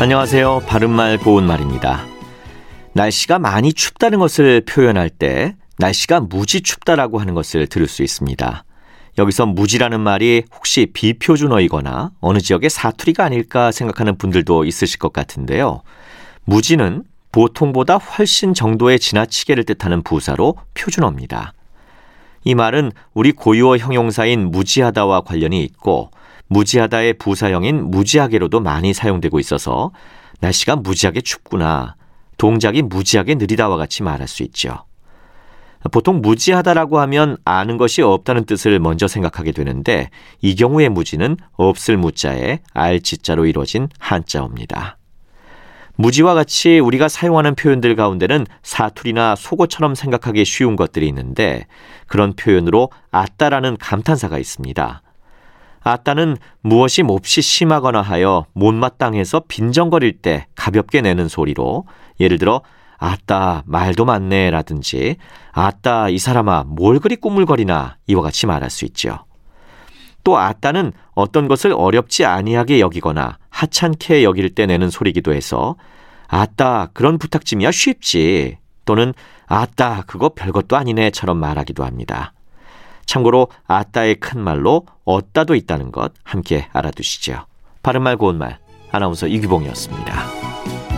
안녕하세요. 바른말 고운말입니다. 날씨가 많이 춥다는 것을 표현할 때 날씨가 무지 춥다라고 하는 것을 들을 수 있습니다. 여기서 무지라는 말이 혹시 비표준어이거나 어느 지역의 사투리가 아닐까 생각하는 분들도 있으실 것 같은데요. 무지는 보통보다 훨씬 정도의 지나치게를 뜻하는 부사로 표준어입니다. 이 말은 우리 고유어 형용사인 무지하다와 관련이 있고 무지하다의 부사형인 무지하게로도 많이 사용되고 있어서 날씨가 무지하게 춥구나. 동작이 무지하게 느리다와 같이 말할 수 있죠. 보통 무지하다라고 하면 아는 것이 없다는 뜻을 먼저 생각하게 되는데 이 경우의 무지는 없을 무자에 알지자로 이루어진 한자어입니다. 무지와 같이 우리가 사용하는 표현들 가운데는 사투리나 속어처럼 생각하기 쉬운 것들이 있는데 그런 표현으로 아따라는 감탄사가 있습니다. 아따는 무엇이 몹시 심하거나 하여 못마땅해서 빈정거릴 때 가볍게 내는 소리로 예를 들어 아따 말도 많네 라든지 아따 이 사람아 뭘 그리 꾸물거리나 이와 같이 말할 수 있죠. 또 아따는 어떤 것을 어렵지 아니하게 여기거나 하찮게 여길 때 내는 소리기도 해서 아따 그런 부탁쯤이야 쉽지 또는 아따 그거 별것도 아니네처럼 말하기도 합니다. 참고로 아따의 큰 말로 어따도 있다는 것 함께 알아두시죠. 바른말 고운말 아나운서 이규봉이었습니다.